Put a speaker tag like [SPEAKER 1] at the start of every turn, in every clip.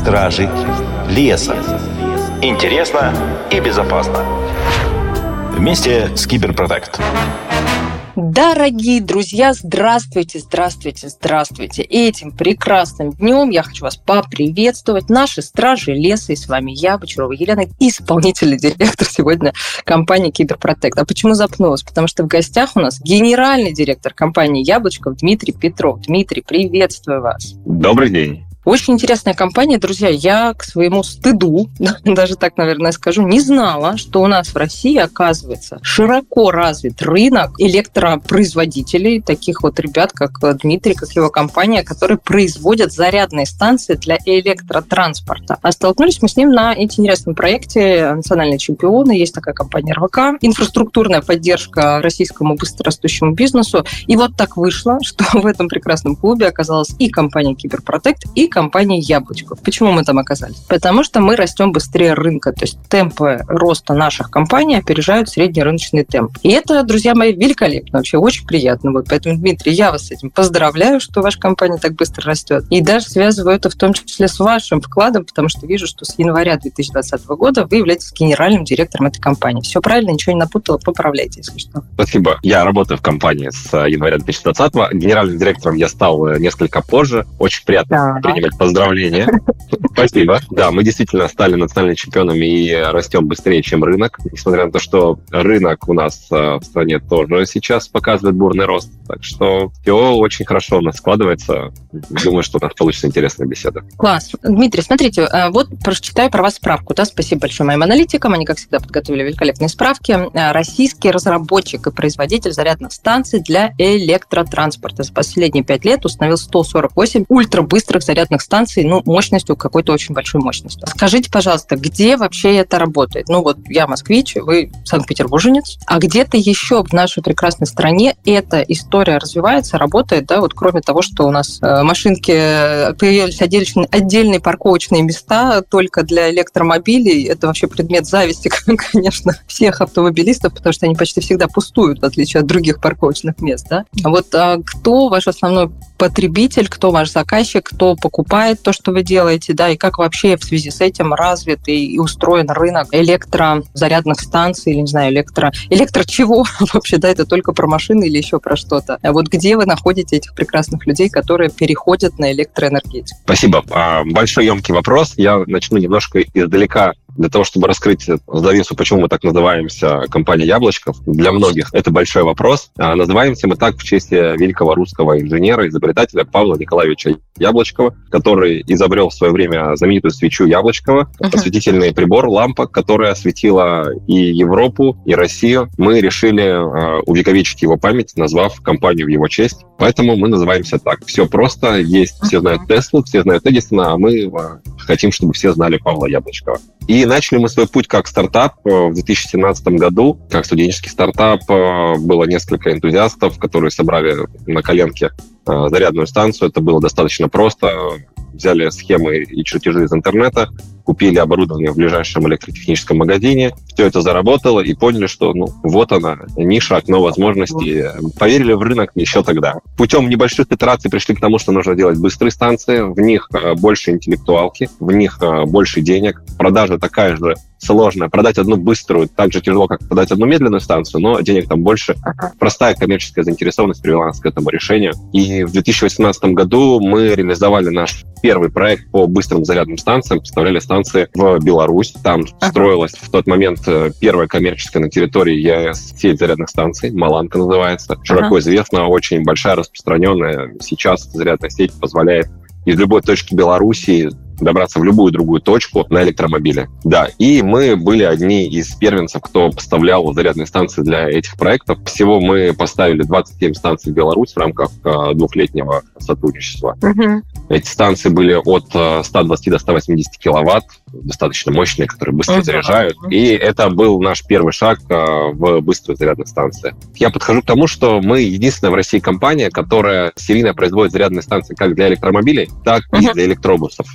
[SPEAKER 1] Стражи леса. Интересно и безопасно. Вместе с Киберпротект.
[SPEAKER 2] Дорогие друзья, здравствуйте, здравствуйте, здравствуйте. Этим прекрасным днем я хочу вас поприветствовать. Наши стражи леса, и с вами я, Бочарова Елена, исполнительный директор сегодня компании Киберпротект. А почему запнулась? Потому что в гостях у нас генеральный директор компании Яблочков Дмитрий Петров. Дмитрий, приветствую вас.
[SPEAKER 3] Добрый день.
[SPEAKER 2] Очень интересная компания, друзья. Я к своему стыду, даже так, наверное, скажу, не знала, что у нас в России, оказывается, широко развит рынок электропроизводителей, таких вот ребят, как Дмитрий, как его компания, которые производят зарядные станции для электротранспорта. А столкнулись мы с ним на интересном проекте «Национальные чемпионы». Есть такая компания РВК. Инфраструктурная поддержка российскому быстрорастущему бизнесу. И вот так вышло, что в этом прекрасном клубе оказалась и компания Киберпротект, и компании Яблочко. Почему мы там оказались? Потому что мы растем быстрее рынка, то есть темпы роста наших компаний опережают средний рыночный темп. И это, друзья мои, великолепно, вообще очень приятно. Вот поэтому, Дмитрий, я вас с этим поздравляю, что ваша компания так быстро растет. И даже связываю это в том числе с вашим вкладом, потому что вижу, что с января 2020 года вы являетесь генеральным директором этой компании. Все правильно, ничего не напутала, поправляйте, если что.
[SPEAKER 3] Спасибо. Я работаю в компании с января 2020. Генеральным директором я стал э, несколько позже. Очень приятно да. Принимать поздравления. Спасибо. Да, мы действительно стали национальными чемпионами и растем быстрее, чем рынок. Несмотря на то, что рынок у нас э, в стране тоже сейчас показывает бурный рост. Так что все очень хорошо у нас складывается. Думаю, что у нас получится интересная беседа.
[SPEAKER 2] Класс. Дмитрий, смотрите, э, вот прочитаю про вас справку. Да, спасибо большое моим аналитикам. Они, как всегда, подготовили великолепные справки. Э, российский разработчик и производитель зарядных станций для электротранспорта. За последние пять лет установил 148 ультрабыстрых зарядных станций, ну, мощностью какой-то очень большой мощностью. Скажите, пожалуйста, где вообще это работает? Ну, вот я москвич, вы санкт-петербурженец, а где-то еще в нашей прекрасной стране эта история развивается, работает, да, вот кроме того, что у нас э, машинки э, появились отдельные, отдельные парковочные места только для электромобилей, это вообще предмет зависти, конечно, всех автомобилистов, потому что они почти всегда пустуют, в отличие от других парковочных мест, да. Вот а кто ваш основной потребитель, кто ваш заказчик, кто покупает то, что вы делаете, да, и как вообще в связи с этим развит и, устроен рынок электрозарядных станций, или, не знаю, электро... Электро чего вообще, да, это только про машины или еще про что-то. А вот где вы находите этих прекрасных людей, которые переходят на электроэнергетику?
[SPEAKER 3] Спасибо. А, большой емкий вопрос. Я начну немножко издалека для того, чтобы раскрыть завесу, почему мы так называемся компания Яблочков, для многих это большой вопрос. А называемся мы так в честь великого русского инженера, изобретателя Павла Николаевича Яблочкова, который изобрел в свое время знаменитую свечу Яблочкова, uh-huh. осветительный прибор, лампа, которая осветила и Европу, и Россию. Мы решили э, увековечить его память, назвав компанию в его честь. Поэтому мы называемся так. Все просто. Есть, все знают Теслу, все знают Эдисона, а мы э, хотим, чтобы все знали Павла Яблочкова. И начали мы свой путь как стартап э, в 2017 году. Как студенческий стартап э, было несколько энтузиастов, которые собрали на коленке э, зарядную станцию. Это было достаточно просто. Взяли схемы и чертежи из интернета, купили оборудование в ближайшем электротехническом магазине, все это заработало и поняли, что ну вот она, ниша, окно возможностей. Поверили в рынок еще тогда. Путем небольших итераций пришли к тому, что нужно делать быстрые станции, в них э, больше интеллектуалки, в них э, больше денег, продажа такая же сложная. Продать одну быструю так же тяжело, как продать одну медленную станцию, но денег там больше. Простая коммерческая заинтересованность привела нас к этому решению. И в 2018 году мы реализовали наш первый проект по быстрым зарядным станциям, поставляли станции в Беларусь. Там ага. строилась в тот момент э, первая коммерческая на территории ЕАЭС сеть зарядных станций, Маланка называется. Широко ага. известна, очень большая, распространенная. Сейчас зарядная сеть позволяет из любой точки Беларуси добраться в любую другую точку на электромобиле. Да, и мы были одни из первенцев, кто поставлял зарядные станции для этих проектов. Всего мы поставили 27 станций в Беларусь в рамках э, двухлетнего сотрудничества. Угу. Эти станции были от 120 э, до 180 киловатт, достаточно мощные, которые быстро угу. заряжают. И это был наш первый шаг э, в быструю зарядную станцию. Я подхожу к тому, что мы единственная в России компания, которая серийно производит зарядные станции как для электромобилей, так угу. и для электробусов.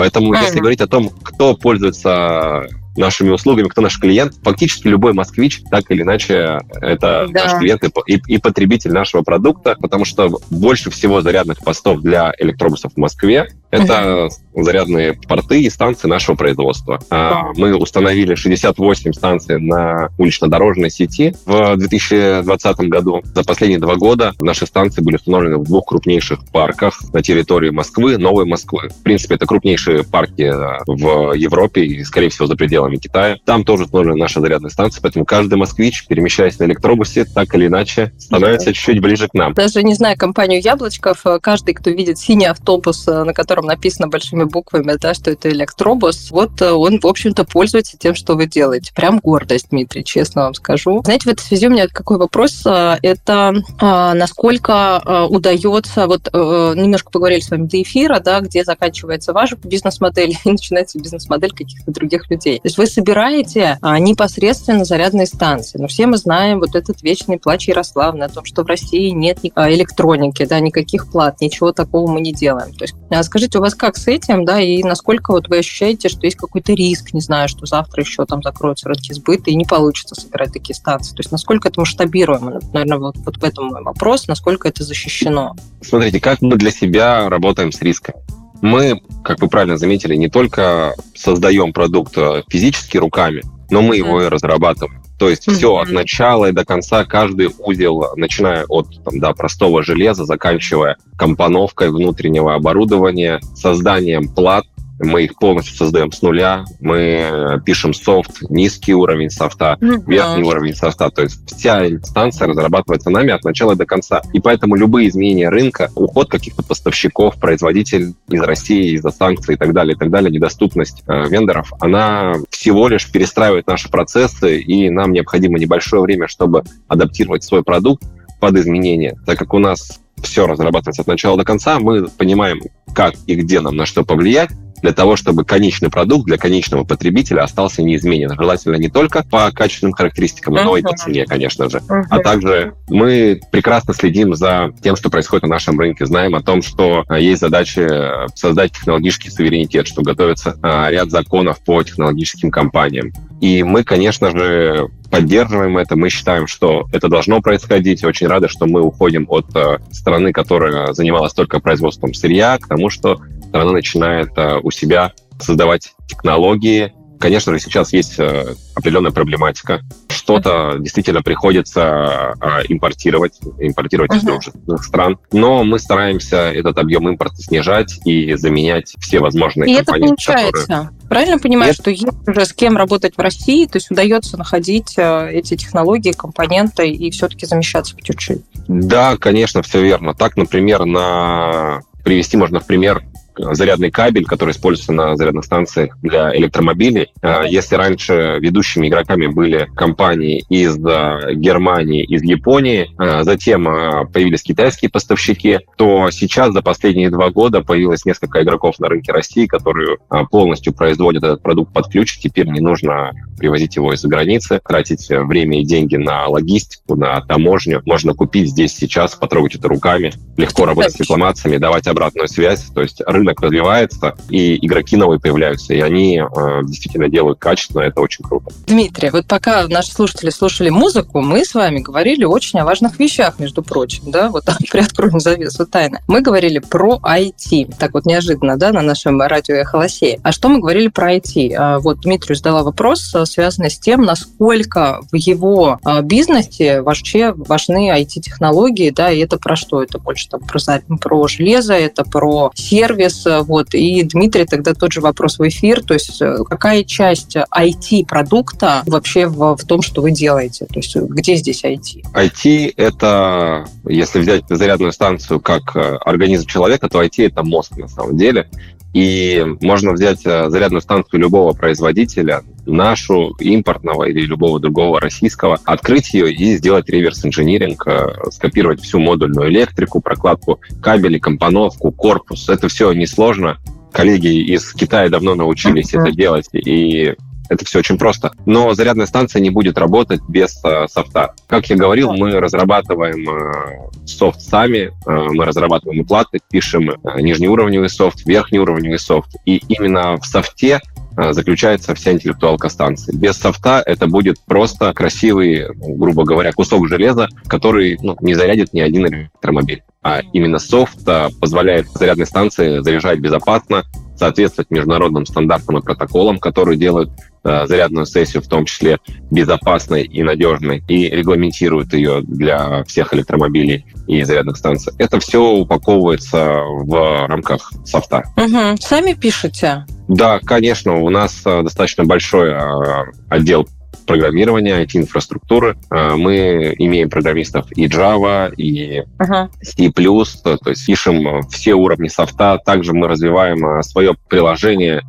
[SPEAKER 3] Поэтому, mm-hmm. если говорить о том, кто пользуется нашими услугами, кто наш клиент, фактически любой москвич, так или иначе, это да. наш клиент и, и, и потребитель нашего продукта, потому что больше всего зарядных постов для электробусов в Москве Это угу. зарядные порты и станции нашего производства. А, мы установили 68 станций на улично-дорожной сети в 2020 году. За последние два года наши станции были установлены в двух крупнейших парках на территории Москвы, Новой Москвы. В принципе, это крупнейшие парки а, в Европе и, скорее всего, за пределами Китая. Там тоже установлены наши зарядные станции, поэтому каждый москвич, перемещаясь на электробусе, так или иначе, становится чуть-чуть ближе к нам.
[SPEAKER 2] Даже не знаю компанию Яблочков, каждый, кто видит синий автобус, на котором написано большими буквами, да, что это электробус, вот э, он, в общем-то, пользуется тем, что вы делаете. Прям гордость, Дмитрий, честно вам скажу. Знаете, в этой связи у меня какой вопрос? Э, это э, насколько удается, вот немножко поговорили с вами до эфира, да, где заканчивается ваша бизнес-модель и начинается бизнес-модель каких-то других людей. Есть вы собираете непосредственно зарядные станции. Но все мы знаем вот этот вечный плач Ярославны о том, что в России нет электроники, да, никаких плат, ничего такого мы не делаем. То есть скажите, Скажите, у вас как с этим, да, и насколько вот вы ощущаете, что есть какой-то риск, не знаю, что завтра еще там закроются рынки сбыта и не получится собирать такие станции? То есть насколько это масштабируемо? Наверное, вот, вот в этом мой вопрос, насколько это защищено?
[SPEAKER 3] Смотрите, как мы для себя работаем с риском? Мы, как вы правильно заметили, не только создаем продукт э, физически руками, но мы его и разрабатываем. То есть mm-hmm. все от начала и до конца, каждый узел, начиная от там, да, простого железа, заканчивая компоновкой внутреннего оборудования, созданием плат, мы их полностью создаем с нуля, мы пишем софт, низкий уровень софта, mm-hmm. верхний уровень софта, то есть вся инстанция разрабатывается нами от начала до конца. И поэтому любые изменения рынка, уход каких-то поставщиков, производителей из России из-за санкций и так далее, и так далее, недоступность э, вендоров, она всего лишь перестраивает наши процессы, и нам необходимо небольшое время, чтобы адаптировать свой продукт под изменения, так как у нас все разрабатывается от начала до конца, мы понимаем, как и где нам на что повлиять, для того, чтобы конечный продукт для конечного потребителя остался неизменен. Желательно не только по качественным характеристикам, но и по цене, конечно же. А также мы прекрасно следим за тем, что происходит на нашем рынке. Знаем о том, что а, есть задача создать технологический суверенитет, что готовится а, ряд законов по технологическим компаниям. И мы, конечно же, поддерживаем это. Мы считаем, что это должно происходить. Очень рады, что мы уходим от э, страны, которая занималась только производством сырья, к тому, что страна начинает э, у себя создавать технологии. Конечно же, сейчас есть э, определенная проблематика. Что-то действительно приходится э, импортировать, импортировать из других стран. Но мы стараемся этот объем импорта снижать и заменять все возможные
[SPEAKER 2] и
[SPEAKER 3] компании.
[SPEAKER 2] это получается. Которые... Правильно понимаю, что есть уже с кем работать в России, то есть удается находить эти технологии, компоненты и все-таки замещаться по чуть-чуть?
[SPEAKER 3] Да, конечно, все верно. Так, например, на привести можно в пример зарядный кабель, который используется на зарядных станциях для электромобилей. А, если раньше ведущими игроками были компании из а, Германии, из Японии, а, затем появились китайские поставщики, то сейчас за последние два года появилось несколько игроков на рынке России, которые полностью производят этот продукт под ключ. Теперь не нужно привозить его из-за границы, тратить время и деньги на логистику, на таможню. Можно купить здесь сейчас, потрогать это руками, легко работать с рекламациями, давать обратную связь. То есть рынок развивается, и игроки новые появляются, и они э, действительно делают качественно, это очень круто.
[SPEAKER 2] Дмитрий, вот пока наши слушатели слушали музыку, мы с вами говорили очень о важных вещах, между прочим, да, вот так приоткроем завесу тайны. Мы говорили про IT, так вот неожиданно, да, на нашем радио «Эхолосея». А что мы говорили про IT? А, вот Дмитрию задала вопрос, э, связанный с тем, насколько в его э, бизнесе вообще важны IT-технологии, да, и это про что? Это больше там про, про железо, это про сервис, сервис. Вот. И Дмитрий тогда тот же вопрос в эфир. То есть э, какая часть IT-продукта вообще в, в том, что вы делаете? То есть где здесь IT?
[SPEAKER 3] IT — это, если взять зарядную станцию как э, организм человека, то IT — это мозг на самом деле. И можно взять э, зарядную станцию любого производителя, нашу, импортного или любого другого российского, открыть ее и сделать реверс-инжиниринг, э, скопировать всю модульную электрику, прокладку кабелей, компоновку, корпус. Это все несложно. Коллеги из Китая давно научились это делать, и это все очень просто. Но зарядная станция не будет работать без э, софта. Как я говорил, мы разрабатываем э, софт сами, э, мы разрабатываем платы, пишем э, нижнеуровневый софт, верхнеуровневый софт. И именно в софте а, заключается вся интеллектуалка станции. Без софта это будет просто красивый, ну, грубо говоря, кусок железа, который ну, не зарядит ни один электромобиль. А именно софт позволяет зарядной станции заряжать безопасно, соответствовать международным стандартам и протоколам, которые делают э, зарядную сессию в том числе безопасной и надежной, и регламентируют ее для всех электромобилей и зарядных станций. Это все упаковывается в рамках софта.
[SPEAKER 2] Угу. Сами пишете?
[SPEAKER 3] Да, конечно, у нас э, достаточно большой э, отдел программирования, IT-инфраструктуры. Мы имеем программистов и Java, и uh-huh. C++, то есть пишем все уровни софта. Также мы развиваем свое приложение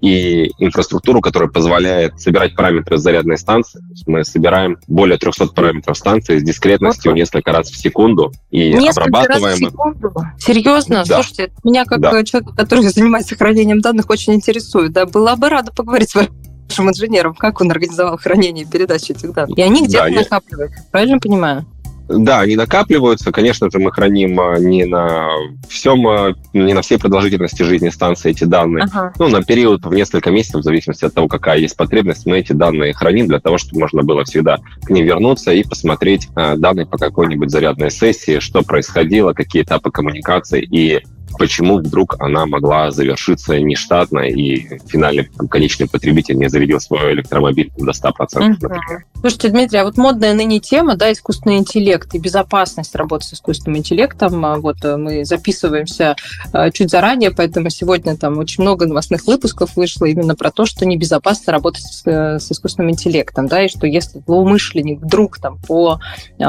[SPEAKER 3] и инфраструктуру, которая позволяет собирать параметры зарядной станции. Мы собираем более 300 параметров станции с дискретностью вот. несколько раз в секунду и
[SPEAKER 2] несколько
[SPEAKER 3] обрабатываем. Раз
[SPEAKER 2] в секунду? Серьезно? Да. Слушайте, меня как да. человека, который занимается хранением данных, очень интересует. Да, была бы рада поговорить с вами нашим инженером, как он организовал хранение и передачу этих данных. И они где-то да, накапливаются, я... правильно понимаю?
[SPEAKER 3] Да, они накапливаются. Конечно же, мы храним а, не на всем, а, не на всей продолжительности жизни станции эти данные. Ага. Ну, на период в несколько месяцев, в зависимости от того, какая есть потребность, мы эти данные храним для того, чтобы можно было всегда к ним вернуться и посмотреть а, данные по какой-нибудь зарядной сессии, что происходило, какие этапы коммуникации и почему вдруг она могла завершиться нештатно, и финальный там, конечный потребитель не зарядил свой электромобиль до 100%, например.
[SPEAKER 2] Слушайте, Дмитрий, а вот модная ныне тема, да, искусственный интеллект и безопасность работы с искусственным интеллектом. А вот э, мы записываемся э, чуть заранее, поэтому сегодня там очень много новостных выпусков вышло именно про то, что небезопасно работать с, э, с искусственным интеллектом, да, и что если злоумышленник вдруг там по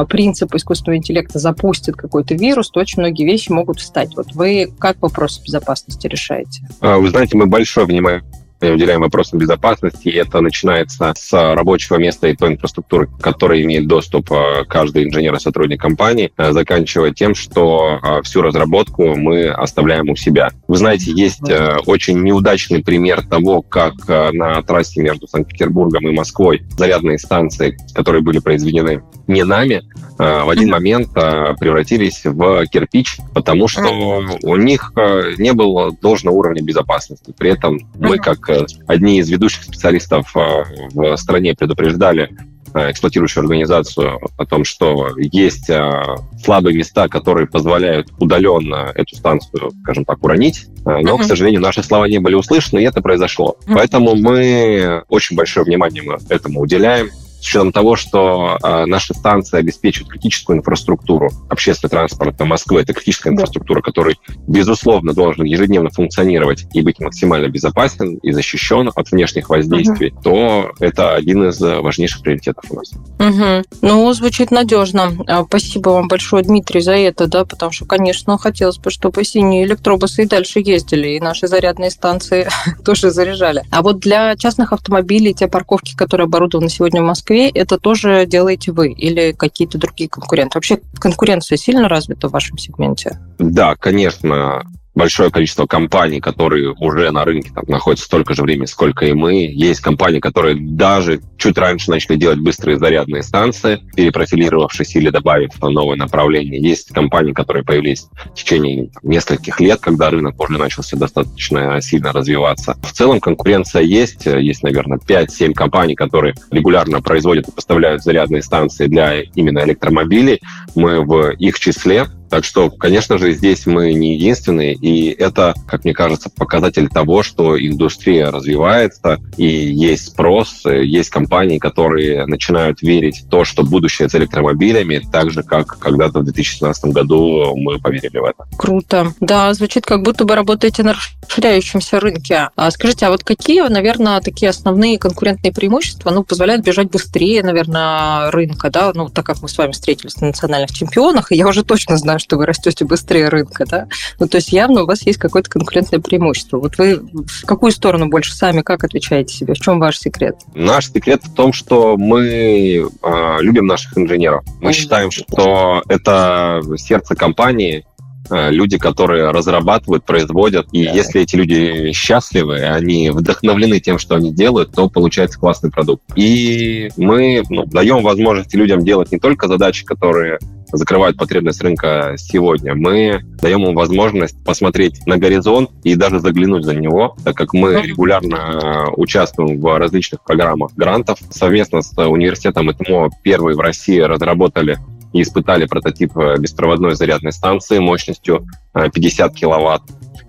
[SPEAKER 2] принципу искусственного интеллекта запустит какой-то вирус, то очень многие вещи могут встать. Вот вы как вопросы безопасности решаете?
[SPEAKER 3] А, вы знаете, мы большое внимание уделяем вопросам безопасности, и это начинается с рабочего места и той инфраструктуры, которой имеет доступ э, каждый инженер и сотрудник компании, э, заканчивая тем, что э, всю разработку мы оставляем у себя. Вы знаете, есть очень неудачный пример того, как на трассе между Санкт-Петербургом и Москвой зарядные станции, которые были произведены не нами, в один момент превратились в кирпич, потому что у них не было должного уровня безопасности. При этом мы, как одни из ведущих специалистов э, в стране предупреждали э, эксплуатирующую организацию о том, что есть э, слабые места, которые позволяют удаленно эту станцию, скажем так, уронить. Но, uh-huh. к сожалению, наши слова не были услышаны, и это произошло. Uh-huh. Поэтому мы очень большое внимание этому уделяем с учетом того, что э, наши станции обеспечивают критическую инфраструктуру. Общественный транспорт Москвы — это критическая инфраструктура, который, безусловно, должен ежедневно функционировать и быть максимально безопасен и защищен от внешних воздействий, угу. то это один из важнейших приоритетов у нас.
[SPEAKER 2] Угу. Ну, звучит надежно. А, спасибо вам большое, Дмитрий, за это, да, потому что, конечно, хотелось бы, чтобы синие электробусы и дальше ездили, и наши зарядные станции тоже заряжали. А вот для частных автомобилей, те парковки, которые оборудованы сегодня в Москве, Москве, это тоже делаете вы или какие-то другие конкуренты? Вообще конкуренция сильно развита в вашем сегменте?
[SPEAKER 3] Да, конечно большое количество компаний, которые уже на рынке там, находятся столько же времени, сколько и мы. Есть компании, которые даже чуть раньше начали делать быстрые зарядные станции, перепрофилировавшись или добавив новое направление. Есть компании, которые появились в течение там, нескольких лет, когда рынок уже начался достаточно сильно развиваться. В целом конкуренция есть. Есть, наверное, 5-7 компаний, которые регулярно производят и поставляют зарядные станции для именно электромобилей. Мы в их числе. Так что, конечно же, здесь мы не единственные, и это, как мне кажется, показатель того, что индустрия развивается, и есть спрос, есть компании, которые начинают верить в то, что будущее с электромобилями, так же, как когда-то в 2017 году мы поверили в это.
[SPEAKER 2] Круто. Да, звучит, как будто бы работаете на расширяющемся рынке. А скажите, а вот какие, наверное, такие основные конкурентные преимущества, ну, позволяют бежать быстрее, наверное, рынка, да, ну, так как мы с вами встретились на национальных чемпионах, и я уже точно знаю, что вы растете быстрее рынка, да? Ну, то есть явно у вас есть какое-то конкурентное преимущество. Вот вы в какую сторону больше сами, как отвечаете себе? В чем ваш секрет?
[SPEAKER 3] Наш секрет в том, что мы э, любим наших инженеров. Мы mm-hmm. считаем, что это сердце компании, Э, люди, которые разрабатывают, производят. И да. если эти люди счастливы, они вдохновлены тем, что они делают, то получается классный продукт. И мы ну, даем возможности людям делать не только задачи, которые закрывают потребность рынка сегодня, мы даем им возможность посмотреть на горизонт и даже заглянуть за него, так как мы регулярно участвуем в различных программах грантов. Совместно с университетом ЭТМО первый в России разработали и испытали прототип беспроводной зарядной станции мощностью 50 киловатт,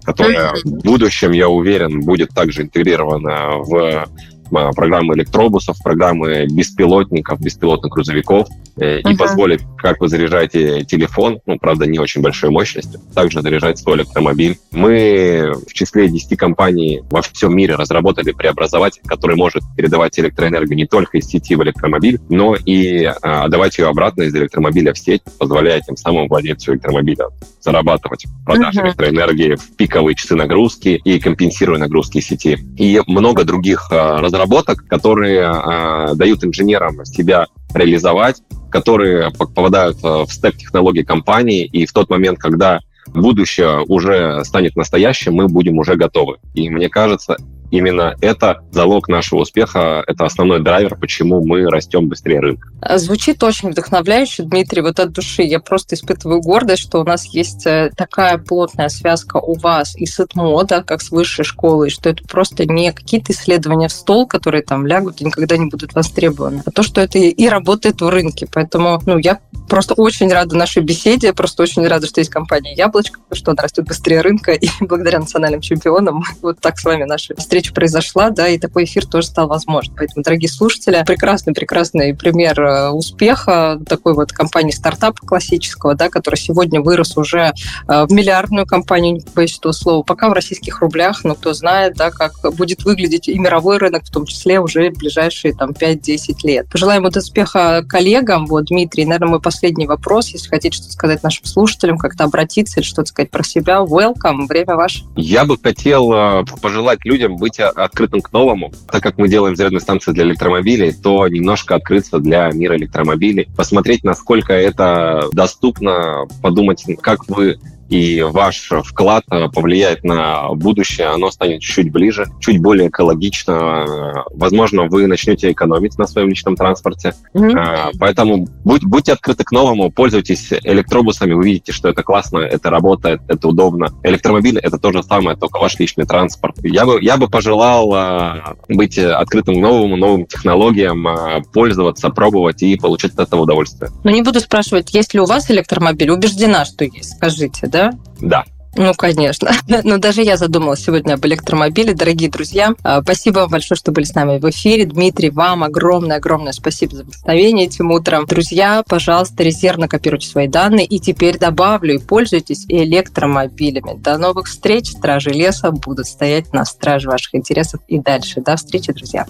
[SPEAKER 3] которая в будущем, я уверен, будет также интегрирована в программы электробусов, программы беспилотников, беспилотных грузовиков э, и uh-huh. позволит, как вы заряжаете телефон, ну, правда, не очень большой мощностью, также заряжать свой электромобиль. Мы в числе 10 компаний во всем мире разработали преобразователь, который может передавать электроэнергию не только из сети в электромобиль, но и а, отдавать ее обратно из электромобиля в сеть, позволяя тем самым владельцу электромобиля зарабатывать продажи uh-huh. электроэнергии в пиковые часы нагрузки и компенсируя нагрузки сети. И много других а, разработок, которые а, дают инженерам себя реализовать, которые попадают в стек технологий компании, и в тот момент, когда будущее уже станет настоящим, мы будем уже готовы. И мне кажется, именно это залог нашего успеха, это основной драйвер, почему мы растем быстрее рынка.
[SPEAKER 2] Звучит очень вдохновляюще, Дмитрий, вот от души. Я просто испытываю гордость, что у нас есть э, такая плотная связка у вас и с ИТМО, да, как с высшей школой, что это просто не какие-то исследования в стол, которые там лягут и никогда не будут востребованы, а то, что это и работает в рынке. Поэтому ну, я просто очень рада нашей беседе, просто очень рада, что есть компания «Яблочко», что она растет быстрее рынка, и благодаря национальным чемпионам вот так с вами наша встреча произошла, да, и такой эфир тоже стал возможен. Поэтому, дорогие слушатели, прекрасный-прекрасный пример э, успеха такой вот компании стартапа классического, да, который сегодня вырос уже э, в миллиардную компанию, не боюсь этого слова, пока в российских рублях, но кто знает, да, как будет выглядеть и мировой рынок, в том числе уже в ближайшие там 5-10 лет. Пожелаем вот успеха коллегам. Вот, Дмитрий, наверное, мой последний вопрос, если хотите что-то сказать нашим слушателям, как-то обратиться или что-то сказать про себя. Welcome, время ваше.
[SPEAKER 3] Я бы хотел э, пожелать людям быть открытым к новому. Так как мы делаем зарядные станции для электромобилей, то немножко открыться для мира электромобилей, посмотреть, насколько это доступно, подумать, как вы и ваш вклад э, повлияет на будущее, оно станет чуть ближе, чуть более экологично. Возможно, вы начнете экономить на своем личном транспорте. Mm-hmm. Поэтому будь, будьте открыты к новому, пользуйтесь электробусами, вы видите, что это классно, это работает, это удобно. Электромобиль — это то же самое, только ваш личный транспорт. Я бы, я бы пожелал э, быть открытым к новому, новым технологиям, пользоваться, пробовать и получать от этого удовольствие.
[SPEAKER 2] Ну, не буду спрашивать, есть ли у вас электромобиль. Убеждена, что есть. Скажите, да? Да?
[SPEAKER 3] Да.
[SPEAKER 2] Ну, конечно. Но даже я задумалась сегодня об электромобиле. Дорогие друзья, а, спасибо вам большое, что были с нами в эфире. Дмитрий, вам огромное-огромное спасибо за вдохновение этим утром. Друзья, пожалуйста, резервно копируйте свои данные. И теперь добавлю, и пользуйтесь электромобилями. До новых встреч. Стражи леса будут стоять на страже ваших интересов и дальше. До встречи, друзья.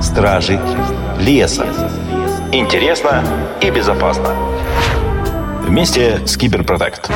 [SPEAKER 1] Стражи леса. Интересно и безопасно вместе с Киберпротект.